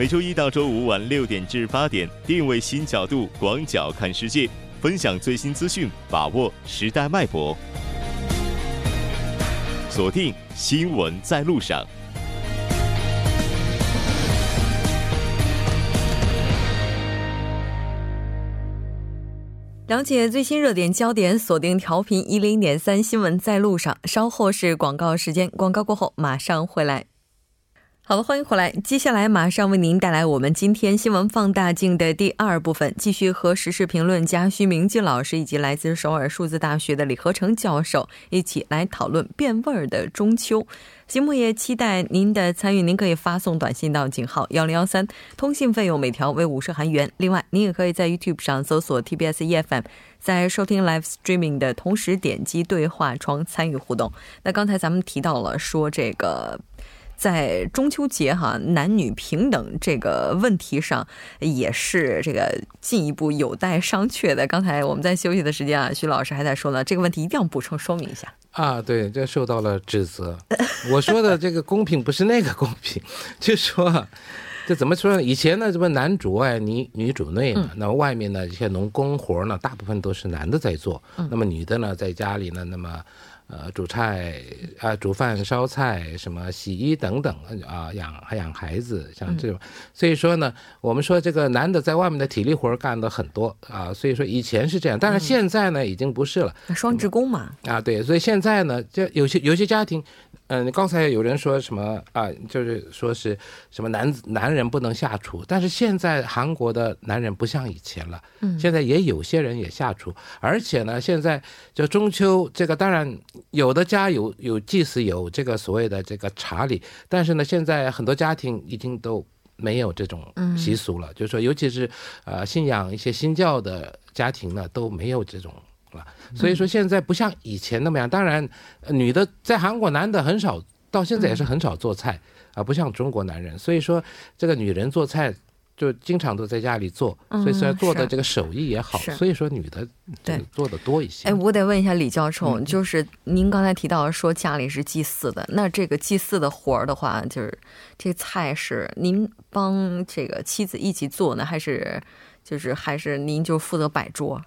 每周一到周五晚六点至八点，定位新角度，广角看世界，分享最新资讯，把握时代脉搏。锁定新闻在路上。了解最新热点焦点，锁定调频一零点三新闻在路上。稍后是广告时间，广告过后马上回来。好了，欢迎回来。接下来马上为您带来我们今天新闻放大镜的第二部分，继续和时事评论家徐明基老师以及来自首尔数字大学的李和成教授一起来讨论变味儿的中秋。节目也期待您的参与，您可以发送短信到井号幺零幺三，通信费用每条为五十韩元。另外，您也可以在 YouTube 上搜索 TBS EFM，在收听 Live Streaming 的同时点击对话窗参与互动。那刚才咱们提到了说这个。在中秋节哈，男女平等这个问题上，也是这个进一步有待商榷的。刚才我们在休息的时间啊，徐老师还在说呢，这个问题一定要补充说明一下啊。对，这受到了指责。我说的这个公平不是那个公平，就说这怎么说呢？以前呢，什么男主外女女主内嘛，那外面呢一些农工活呢，大部分都是男的在做，那么女的呢在家里呢，那么。呃，煮菜啊，煮饭、烧菜，什么洗衣等等啊，养还养孩子，像这种，所以说呢，我们说这个男的在外面的体力活干的很多啊，所以说以前是这样，但是现在呢，已经不是了。双职工嘛。啊，对，所以现在呢，就有些有些家庭。嗯，刚才有人说什么啊？就是说是什么男男人不能下厨，但是现在韩国的男人不像以前了，嗯，现在也有些人也下厨，而且呢，现在就中秋这个，当然有的家有有祭祀有这个所谓的这个茶礼，但是呢，现在很多家庭已经都没有这种习俗了，就是说，尤其是呃信仰一些新教的家庭呢，都没有这种。啊，所以说现在不像以前那么样。当然，女的在韩国，男的很少，到现在也是很少做菜啊，不像中国男人。所以说，这个女人做菜就经常都在家里做，所以虽然做的这个手艺也好。所以说，女的对做的多一些。哎，我得问一下李教授，就是您刚才提到说家里是祭祀的，那这个祭祀的活儿的话，就是这菜是您帮这个妻子一起做呢，还是就是还是您就负责摆桌？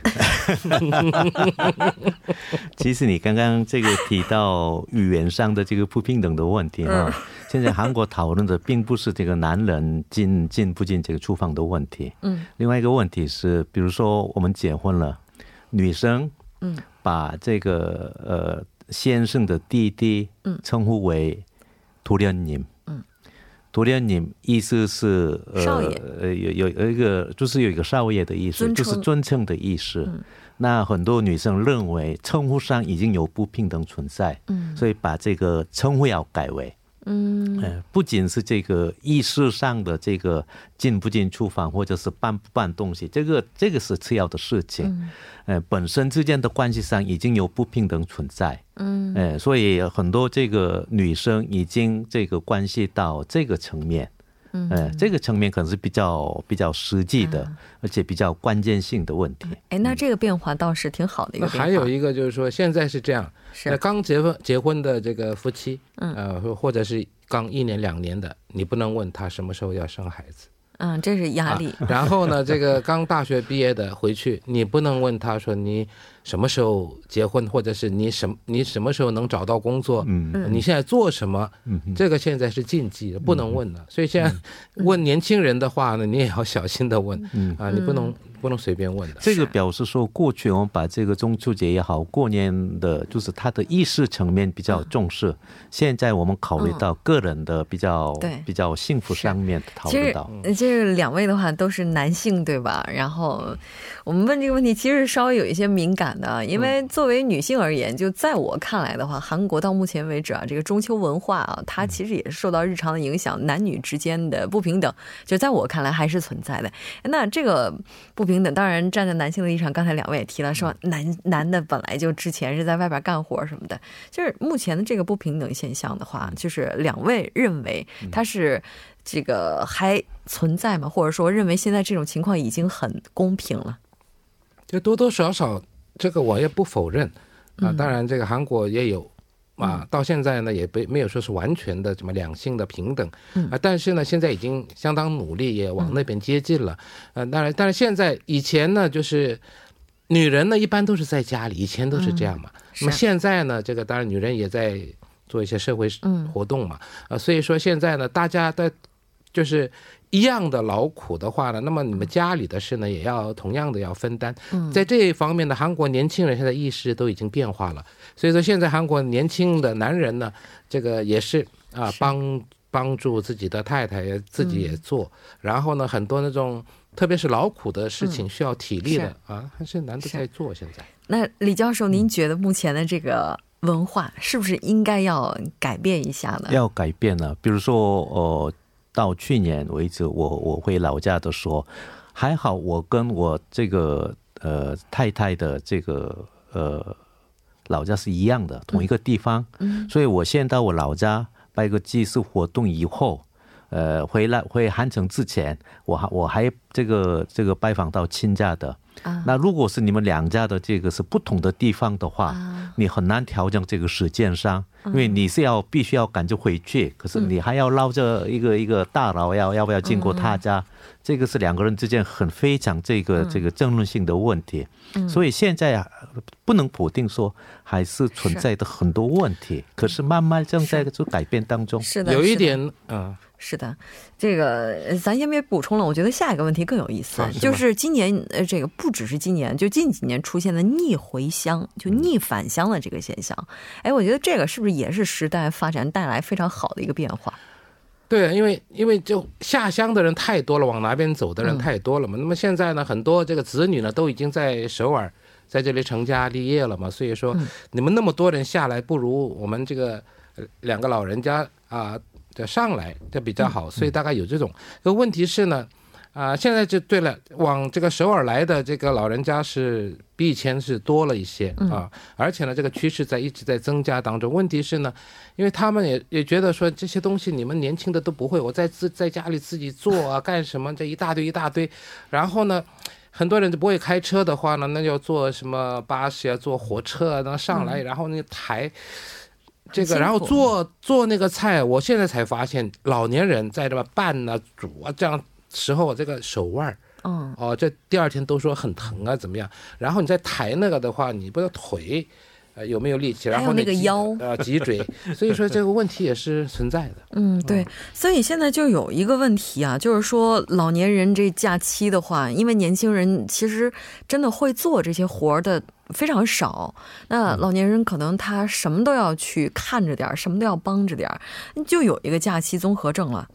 其实你刚刚这个提到语言上的这个不平等的问题啊，现在韩国讨论的并不是这个男人进进不进这个厨房的问题。嗯，另外一个问题是，比如说我们结婚了，女生嗯。把这个呃先生的弟弟嗯。称呼为图连님 多连你意思是呃呃有有有一个就是有一个少爷的意思，就是尊称的意思。那很多女生认为称呼上已经有不平等存在，嗯，所以把这个称呼要改为。嗯，不仅是这个意识上的这个进不进厨房，或者是搬不搬东西，这个这个是次要的事情。呃，本身之间的关系上已经有不平等存在。嗯，哎，所以很多这个女生已经这个关系到这个层面。嗯，这个层面可能是比较比较实际的，而且比较关键性的问题。哎，那这个变化倒是挺好的一个。还有一个就是说，现在是这样，是刚结婚结婚的这个夫妻，嗯，呃，或者是刚一年两年的，你不能问他什么时候要生孩子。嗯，这是压力。然后呢，这个刚大学毕业的回去，你不能问他说你。什么时候结婚，或者是你什你什么时候能找到工作？嗯，你现在做什么？嗯，这个现在是禁忌的，不能问的。所以现在问年轻人的话呢，你也要小心的问。嗯啊，你不能不能随便问的。这个表示说，过去我们把这个中秋节也好，过年的就是他的意识层面比较重视。现在我们考虑到个人的比较比较幸福上面讨论到。其实这两位的话都是男性对吧？然后我们问这个问题，其实稍微有一些敏感。的，因为作为女性而言，就在我看来的话，韩国到目前为止啊，这个中秋文化啊，它其实也是受到日常的影响，男女之间的不平等，就在我看来还是存在的。那这个不平等，当然站在男性的立场，刚才两位也提了，说男男的本来就之前是在外边干活什么的，就是目前的这个不平等现象的话，就是两位认为它是这个还存在吗？或者说认为现在这种情况已经很公平了？就多多少少。这个我也不否认啊，当然这个韩国也有啊，到现在呢也被没有说是完全的什么两性的平等啊，但是呢现在已经相当努力，也往那边接近了。呃，当然，但是现在以前呢就是女人呢一般都是在家里，以前都是这样嘛。那么现在呢，这个当然女人也在做一些社会活动嘛，啊，所以说现在呢大家的，就是。一样的劳苦的话呢，那么你们家里的事呢，也要同样的要分担。在这一方面呢，韩国年轻人现在意识都已经变化了。所以说，现在韩国年轻的男人呢，这个也是啊，帮帮助自己的太太，自己也做。然后呢，很多那种特别是劳苦的事情需要体力的啊，还是男的在做。现在，那李教授，您觉得目前的这个文化是不是应该要改变一下呢？要改变呢，比如说呃。到去年为止，我我回老家的时候，还好我跟我这个呃太太的这个呃老家是一样的，同一个地方，所以我先到我老家办个祭祀活动以后，呃回来回韩城之前，我还我还这个这个拜访到亲家的。那如果是你们两家的这个是不同的地方的话，你很难调整这个时间上，因为你是要必须要赶着回去，可是你还要捞着一个一个大佬要要不要经过他家，这个是两个人之间很非常这个这个争论性的问题。所以现在啊，不能否定说还是存在的很多问题，可是慢慢正在做改变当中。是的，有一点啊。是的，这个咱先别补充了。我觉得下一个问题更有意思，就是今年呃，这个不只是今年，就近几年出现的逆回乡，就逆返乡的这个现象。哎，我觉得这个是不是也是时代发展带来非常好的一个变化？对，因为因为就下乡的人太多了，往哪边走的人太多了嘛。那么现在呢，很多这个子女呢都已经在首尔在这里成家立业了嘛。所以说，你们那么多人下来，不如我们这个两个老人家啊。的上来就比较好，所以大概有这种。那问题是呢，啊，现在就对了，往这个首尔来的这个老人家是比以前是多了一些啊，而且呢，这个趋势在一直在增加当中。问题是呢，因为他们也也觉得说这些东西你们年轻的都不会，我在自在家里自己做啊，干什么这一大堆一大堆，然后呢，很多人都不会开车的话呢，那要坐什么巴士啊，坐火车啊，那上来，然后那抬。这个，然后做做那个菜，我现在才发现，老年人在这么拌啊、煮啊这样时候，这个手腕儿，嗯，哦，这第二天都说很疼啊，怎么样？然后你再抬那个的话，你不知道腿，呃，有没有力气？然后那个腰啊，脊椎，所以说这个问题也是存在的。嗯，对，所以现在就有一个问题啊，就是说老年人这假期的话，因为年轻人其实真的会做这些活儿的。非常少，那老年人可能他什么都要去看着点儿什么都要帮着点儿就有一个假期综合症了。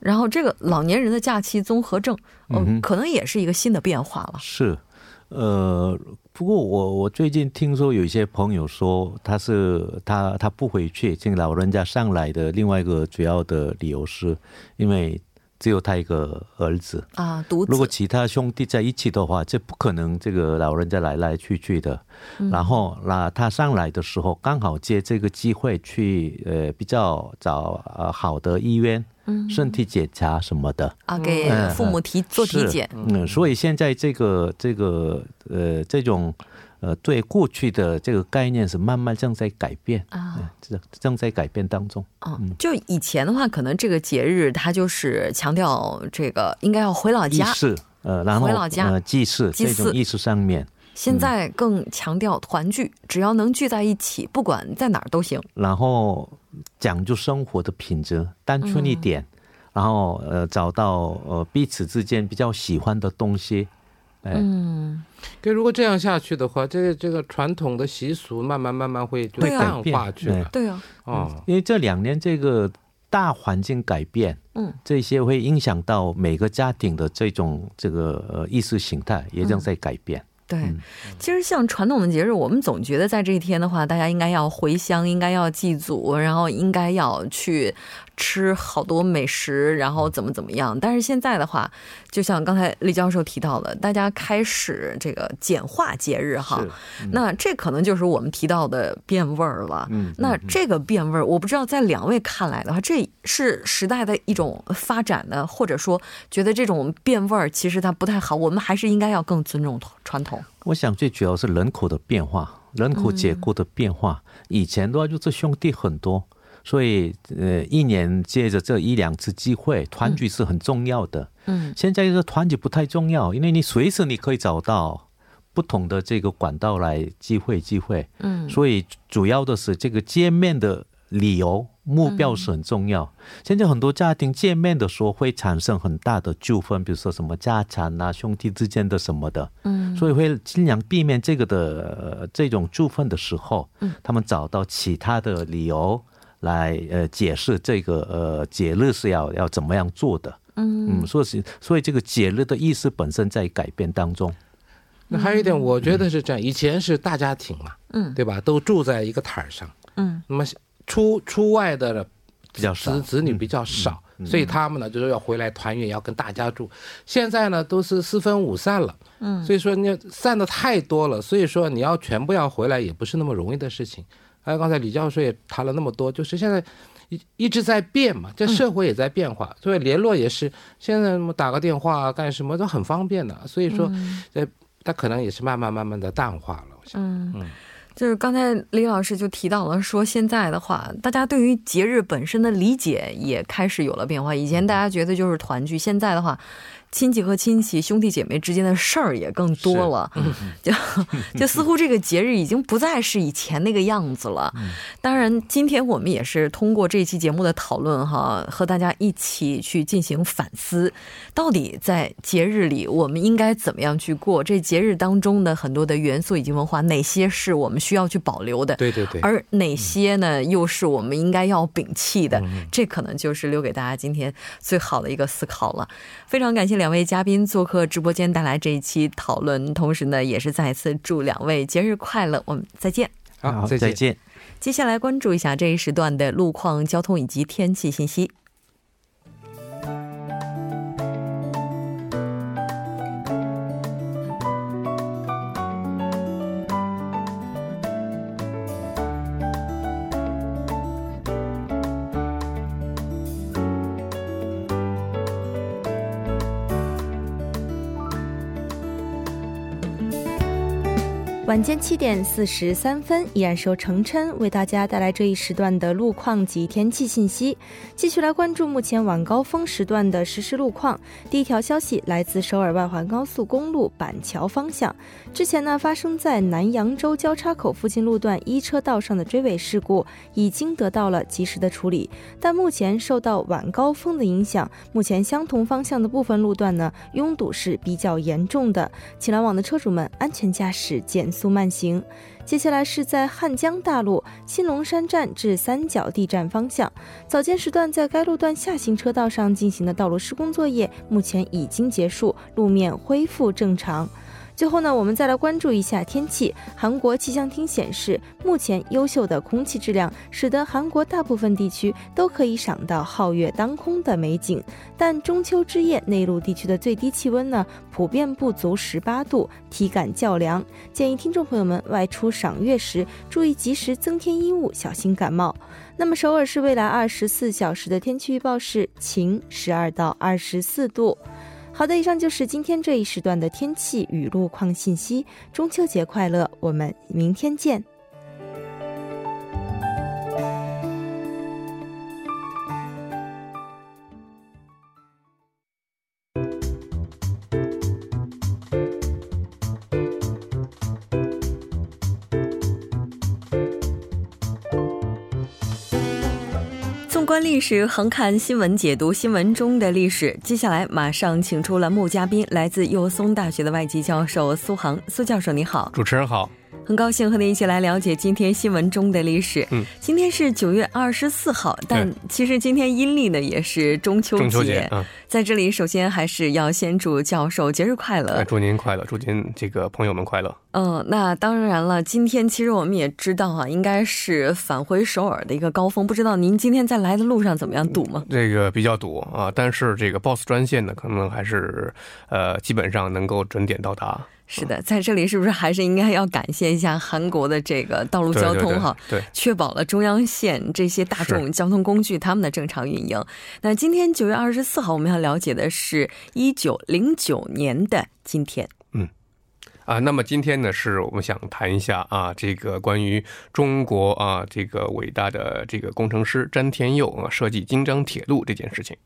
然后这个老年人的假期综合症，嗯，可能也是一个新的变化了。是，呃，不过我我最近听说有一些朋友说，他是他他不回去，请老人家上来的另外一个主要的理由是因为。只有他一个儿子啊，独子。如果其他兄弟在一起的话，这不可能这个老人家来来去去的。然后那他上来的时候，刚好借这个机会去呃比较找呃好的医院，身体检查什么的啊，给父母体做体检。嗯，所以现在这个这个呃这种。呃，对过去的这个概念是慢慢正在改变啊，正正在改变当中。嗯，就以前的话，可能这个节日它就是强调这个应该要回老家，是呃，然后回老家祭祀这种意识上面。现在更强调团聚，只要能聚在一起，不管在哪儿都行。然后讲究生活的品质，单纯一点，然后呃，找到呃彼此之间比较喜欢的东西。嗯，可如果这样下去的话，这个这个传统的习俗慢慢慢慢会会淡化去了。对啊，哦，因为这两年这个大环境改变，嗯，这些会影响到每个家庭的这种这个呃意识形态也正在改变。对，其实像传统的节日，我们总觉得在这一天的话，大家应该要回乡，应该要祭祖，然后应该要去吃好多美食，然后怎么怎么样。但是现在的话，就像刚才李教授提到的，大家开始这个简化节日哈，那这可能就是我们提到的变味儿了。嗯，那这个变味儿，我不知道在两位看来的话，这是时代的一种发展呢，或者说觉得这种变味儿其实它不太好，我们还是应该要更尊重传统。我想最主要是人口的变化，人口结构的变化。以前的话就是兄弟很多。所以，呃，一年借着这一两次机会团聚是很重要的。嗯，现在这团聚不太重要，因为你随时你可以找到不同的这个管道来聚会聚会。嗯，所以主要的是这个见面的理由目标是很重要。现在很多家庭见面的时候会产生很大的纠纷，比如说什么家产啊、兄弟之间的什么的。嗯，所以会尽量避免这个的这种纠纷的时候，嗯，他们找到其他的理由。来呃解释这个呃节日是要要怎么样做的，嗯。嗯，所以所以这个节日的意思本身在改变当中。那还有一点，我觉得是这样，以前是大家庭嘛，嗯，对吧？都住在一个台上，嗯，那么出出外的比较少，子子女比较少，所以他们呢就是要回来团圆，要跟大家住。现在呢都是四分五散了，嗯，所以说你散的太多了，所以说你要全部要回来也不是那么容易的事情。还有刚才李教授也谈了那么多，就是现在一一直在变嘛，这社会也在变化，所以联络也是现在什么打个电话干什么都很方便的，所以说，呃，他可能也是慢慢慢慢的淡化了。我想，嗯，就是刚才李老师就提到了，说现在的话，大家对于节日本身的理解也开始有了变化。以前大家觉得就是团聚，现在的话。亲戚和亲戚、兄弟姐妹之间的事儿也更多了，就就似乎这个节日已经不再是以前那个样子了。当然，今天我们也是通过这期节目的讨论哈，和大家一起去进行反思，到底在节日里我们应该怎么样去过？这节日当中的很多的元素以及文化，哪些是我们需要去保留的？对对对。而哪些呢，又是我们应该要摒弃的？这可能就是留给大家今天最好的一个思考了。非常感谢。两位嘉宾做客直播间，带来这一期讨论，同时呢，也是再次祝两位节日快乐。我们再见，好，再见。接下来关注一下这一时段的路况、交通以及天气信息。晚间七点四十三分，依然是由程琛为大家带来这一时段的路况及天气信息。继续来关注目前晚高峰时段的实时路况。第一条消息来自首尔外环高速公路板桥方向，之前呢发生在南扬州交叉口附近路段一车道上的追尾事故已经得到了及时的处理，但目前受到晚高峰的影响，目前相同方向的部分路段呢拥堵是比较严重的，请来往的车主们安全驾驶，减。速慢行。接下来是在汉江大路新龙山站至三角地站方向，早间时段在该路段下行车道上进行的道路施工作业目前已经结束，路面恢复正常。最后呢，我们再来关注一下天气。韩国气象厅显示，目前优秀的空气质量使得韩国大部分地区都可以赏到皓月当空的美景。但中秋之夜，内陆地区的最低气温呢，普遍不足十八度，体感较凉。建议听众朋友们外出赏月时，注意及时增添衣物，小心感冒。那么，首尔市未来二十四小时的天气预报是晴，十二到二十四度。好的，以上就是今天这一时段的天气与路况信息。中秋节快乐，我们明天见。历史，横看新闻，解读新闻中的历史。接下来，马上请出栏目嘉宾，来自幼松大学的外籍教授苏杭。苏教授，你好！主持人好。很高兴和您一起来了解今天新闻中的历史。嗯，今天是九月二十四号，但其实今天阴历呢也是中秋节。中秋节，嗯，在这里首先还是要先祝教授节日快乐，祝您快乐，祝您这个朋友们快乐。嗯，那当然了，今天其实我们也知道啊，应该是返回首尔的一个高峰。不知道您今天在来的路上怎么样，堵吗？这个比较堵啊，但是这个 BOSS 专线呢，可能还是呃基本上能够准点到达。是的，在这里是不是还是应该要感谢一下韩国的这个道路交通哈？对，确保了中央线这些大众交通工具他们的正常运营。那今天九月二十四号，我们要了解的是一九零九年的今天。嗯，啊，那么今天呢，是我们想谈一下啊，这个关于中国啊，这个伟大的这个工程师詹天佑啊设计京张铁路这件事情。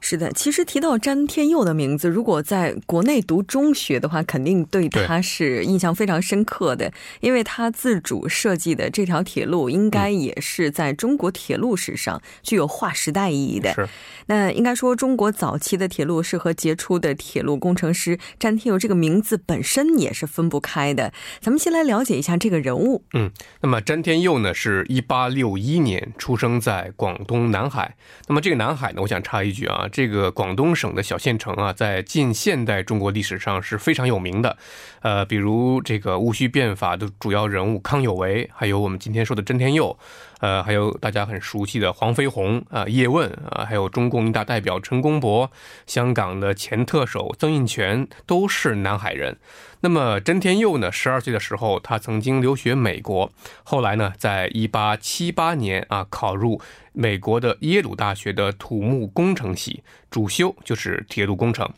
是的，其实提到詹天佑的名字，如果在国内读中学的话，肯定对他是印象非常深刻的，因为他自主设计的这条铁路，应该也是在中国铁路史上具有划时代意义的。是，那应该说，中国早期的铁路是和杰出的铁路工程师詹天佑这个名字本身也是分不开的。咱们先来了解一下这个人物。嗯，那么詹天佑呢，是一八六一年出生在广东南海。那么这个南海呢，我想插一句啊。这个广东省的小县城啊，在近现代中国历史上是非常有名的，呃，比如这个戊戌变法的主要人物康有为，还有我们今天说的詹天佑。呃，还有大家很熟悉的黄飞鸿啊、叶问啊，还有中共一大代表陈公博，香港的前特首曾荫权都是南海人。那么詹天佑呢，十二岁的时候，他曾经留学美国，后来呢，在一八七八年啊，考入美国的耶鲁大学的土木工程系，主修就是铁路工程。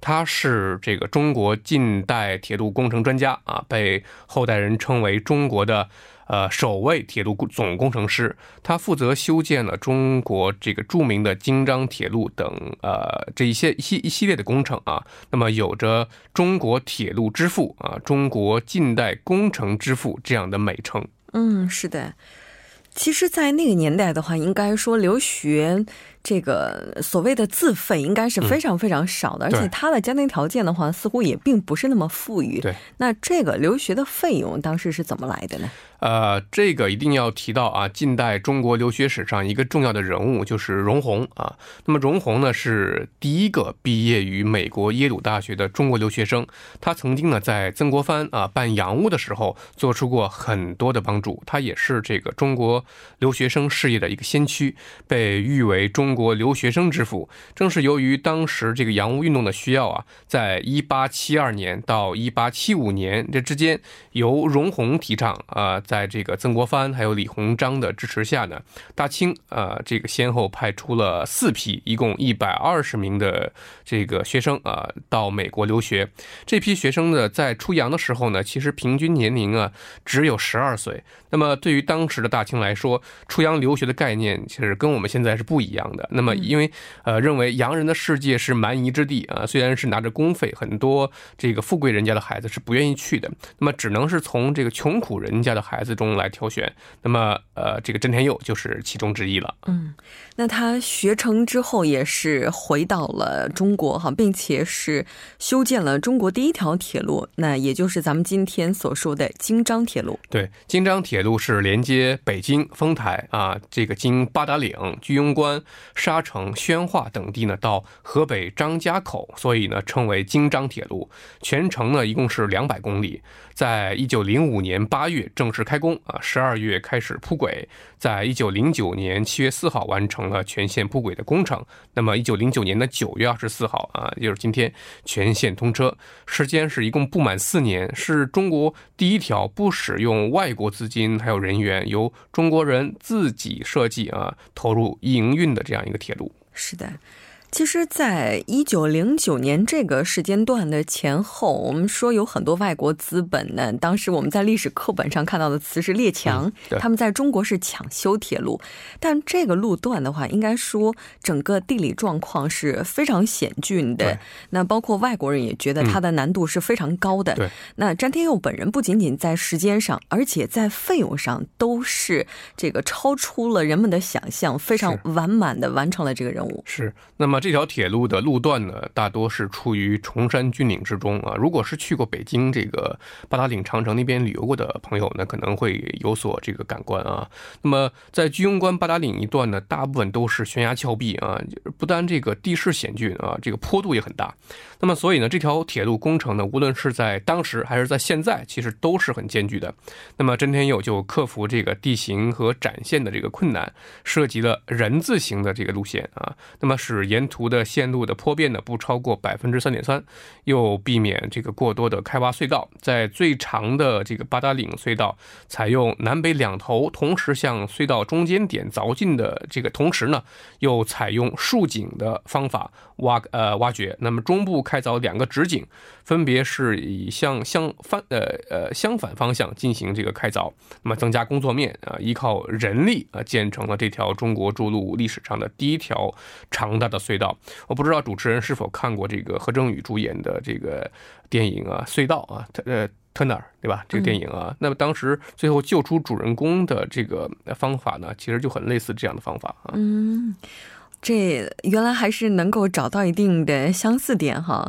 他是这个中国近代铁路工程专家啊，被后代人称为中国的。呃，首位铁路总工程师，他负责修建了中国这个著名的京张铁路等呃这一些一系一系列的工程啊。那么有着“中国铁路之父”啊，“中国近代工程之父”这样的美称。嗯，是的。其实，在那个年代的话，应该说留学这个所谓的自费应该是非常非常少的，而且他的家庭条件的话，似乎也并不是那么富裕。对，那这个留学的费用当时是怎么来的呢？呃，这个一定要提到啊，近代中国留学史上一个重要的人物就是容闳啊。那么容闳呢是第一个毕业于美国耶鲁大学的中国留学生，他曾经呢在曾国藩啊办洋务的时候做出过很多的帮助，他也是这个中国留学生事业的一个先驱，被誉为中国留学生之父。正是由于当时这个洋务运动的需要啊，在一八七二年到一八七五年这之间，由容闳提倡啊。在这个曾国藩还有李鸿章的支持下呢，大清啊，这个先后派出了四批，一共一百二十名的这个学生啊，到美国留学。这批学生呢，在出洋的时候呢，其实平均年龄啊只有十二岁。那么对于当时的大清来说，出洋留学的概念其实跟我们现在是不一样的。那么因为呃认为洋人的世界是蛮夷之地啊，虽然是拿着公费，很多这个富贵人家的孩子是不愿意去的。那么只能是从这个穷苦人家的孩子。中来挑选，那么呃，这个真田佑就是其中之一了。嗯，那他学成之后也是回到了中国哈，并且是修建了中国第一条铁路，那也就是咱们今天所说的京张铁路。对，京张铁铁路是连接北京丰台啊，这个经八达岭、居庸关、沙城、宣化等地呢，到河北张家口，所以呢称为京张铁路。全程呢一共是两百公里，在一九零五年八月正式。开工啊，十二月开始铺轨，在一九零九年七月四号完成了全线铺轨的工程。那么一九零九年的九月二十四号啊，就是今天全线通车，时间是一共不满四年，是中国第一条不使用外国资金还有人员，由中国人自己设计啊投入营运的这样一个铁路。是的。其实，在一九零九年这个时间段的前后，我们说有很多外国资本呢。当时我们在历史课本上看到的词是列强，他们在中国是抢修铁路。但这个路段的话，应该说整个地理状况是非常险峻的。那包括外国人也觉得它的难度是非常高的。那詹天佑本人不仅仅在时间上，而且在费用上都是这个超出了人们的想象，非常完满的完成了这个任务。是。那么。这条铁路的路段呢，大多是处于崇山峻岭之中啊。如果是去过北京这个八达岭长城那边旅游过的朋友呢，可能会有所这个感官啊。那么在居庸关八达岭一段呢，大部分都是悬崖峭壁啊，不单这个地势险峻啊，这个坡度也很大。那么所以呢，这条铁路工程呢，无论是在当时还是在现在，其实都是很艰巨的。那么真天佑就克服这个地形和展现的这个困难，设计了人字形的这个路线啊，那么使沿途的线路的坡变呢不超过百分之三点三，又避免这个过多的开挖隧道。在最长的这个八达岭隧道，采用南北两头同时向隧道中间点凿进的这个同时呢，又采用竖井的方法挖呃挖掘。那么中部开凿两个直井，分别是以向相反呃呃相反方向进行这个开凿，那么增加工作面啊，依靠人力啊建成了这条中国筑路历史上的第一条长大的隧道。我不知道主持人是否看过这个何正宇主演的这个电影啊，《隧道》啊，呃。Turner 对吧？这个电影啊，那么当时最后救出主人公的这个方法呢，其实就很类似这样的方法啊。嗯，这原来还是能够找到一定的相似点哈。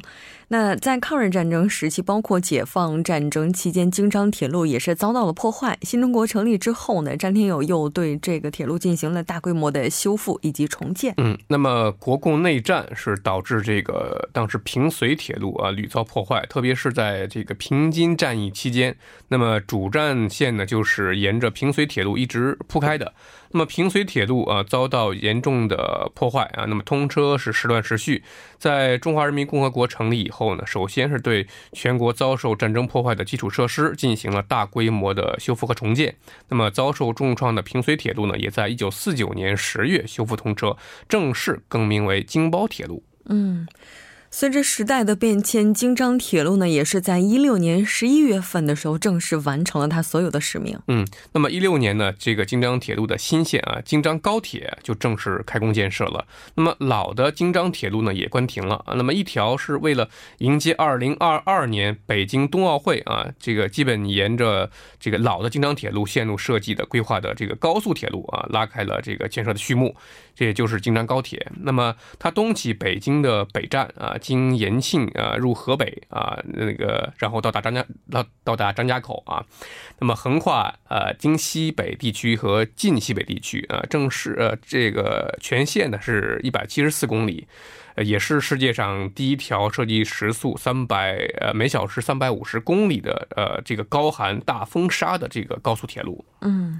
那在抗日战争时期，包括解放战争期间，京张铁路也是遭到了破坏。新中国成立之后呢，詹天佑又对这个铁路进行了大规模的修复以及重建。嗯，那么国共内战是导致这个当时平绥铁路啊屡遭破坏，特别是在这个平津战役期间，那么主战线呢就是沿着平绥铁路一直铺开的。那么平绥铁路啊遭到严重的破坏啊，那么通车是时断时续。在中华人民共和国成立以后呢，首先是对全国遭受战争破坏的基础设施进行了大规模的修复和重建。那么遭受重创的平绥铁路呢，也在一九四九年十月修复通车，正式更名为京包铁路。嗯。随着时代的变迁，京张铁路呢，也是在一六年十一月份的时候正式完成了它所有的使命。嗯，那么一六年呢，这个京张铁路的新线啊，京张高铁就正式开工建设了。那么老的京张铁路呢，也关停了。那么一条是为了迎接二零二二年北京冬奥会啊，这个基本沿着这个老的京张铁路线路设计的规划的这个高速铁路啊，拉开了这个建设的序幕。这也就是京张高铁。那么它东起北京的北站啊。经延庆啊入河北啊那个，然后到达张家到到达张家口啊，那么横跨呃京西北地区和晋西北地区啊，正是呃这个全线呢是一百七十四公里，也是世界上第一条设计时速三百呃每小时三百五十公里的呃这个高寒大风沙的这个高速铁路。嗯。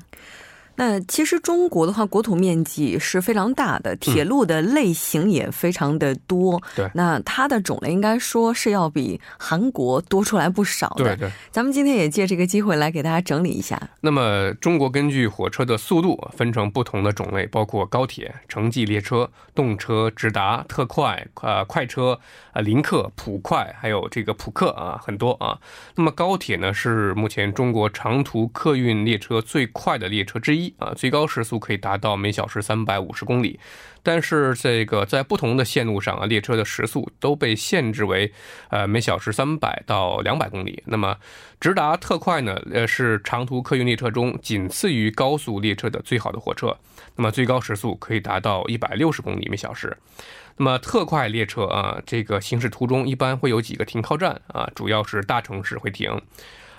那其实中国的话，国土面积是非常大的，铁路的类型也非常的多。对，那它的种类应该说是要比韩国多出来不少的。对对，咱们今天也借这个机会来给大家整理一下。那么，中国根据火车的速度分成不同的种类，包括高铁、城际列车、动车、直达、特快、呃快车、啊临客、普快，还有这个普客啊，很多啊。那么高铁呢，是目前中国长途客运列车最快的列车之一。啊，最高时速可以达到每小时三百五十公里，但是这个在不同的线路上啊，列车的时速都被限制为呃每小时三百到两百公里。那么直达特快呢，呃是长途客运列车中仅次于高速列车的最好的火车，那么最高时速可以达到一百六十公里每小时。那么特快列车啊，这个行驶途中一般会有几个停靠站啊，主要是大城市会停，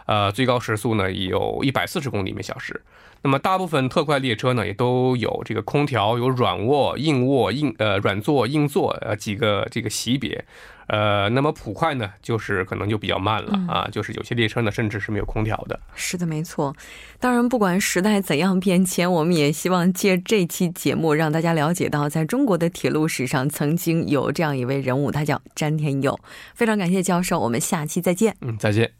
呃，最高时速呢有一百四十公里每小时。那么大部分特快列车呢，也都有这个空调，有软卧、硬卧、硬呃软座、硬座呃几个这个级别，呃，那么普快呢，就是可能就比较慢了啊，就是有些列车呢，甚至是没有空调的。是的，没错。当然，不管时代怎样变迁，我们也希望借这期节目让大家了解到，在中国的铁路史上曾经有这样一位人物，他叫詹天佑。非常感谢教授，我们下期再见。嗯，再见。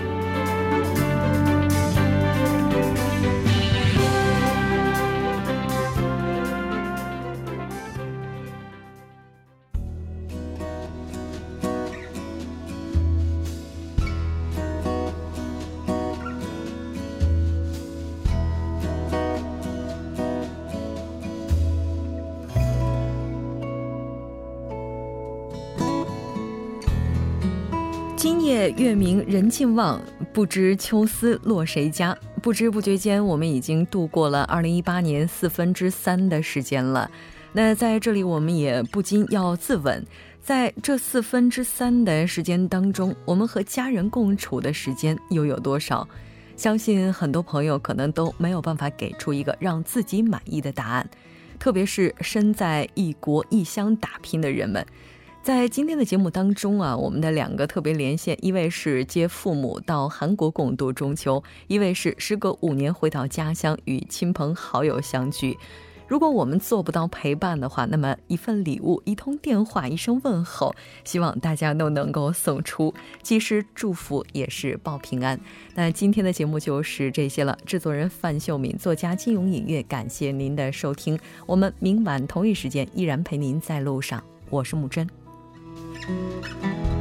今夜月明人尽望，不知秋思落谁家。不知不觉间，我们已经度过了二零一八年四分之三的时间了。那在这里，我们也不禁要自问，在这四分之三的时间当中，我们和家人共处的时间又有多少？相信很多朋友可能都没有办法给出一个让自己满意的答案，特别是身在异国异乡打拼的人们。在今天的节目当中啊，我们的两个特别连线，一位是接父母到韩国共度中秋，一位是时隔五年回到家乡与亲朋好友相聚。如果我们做不到陪伴的话，那么一份礼物、一通电话、一声问候，希望大家都能够送出，既是祝福，也是报平安。那今天的节目就是这些了。制作人范秀敏，作家金永隐月，感谢您的收听。我们明晚同一时间依然陪您在路上，我是木真。Música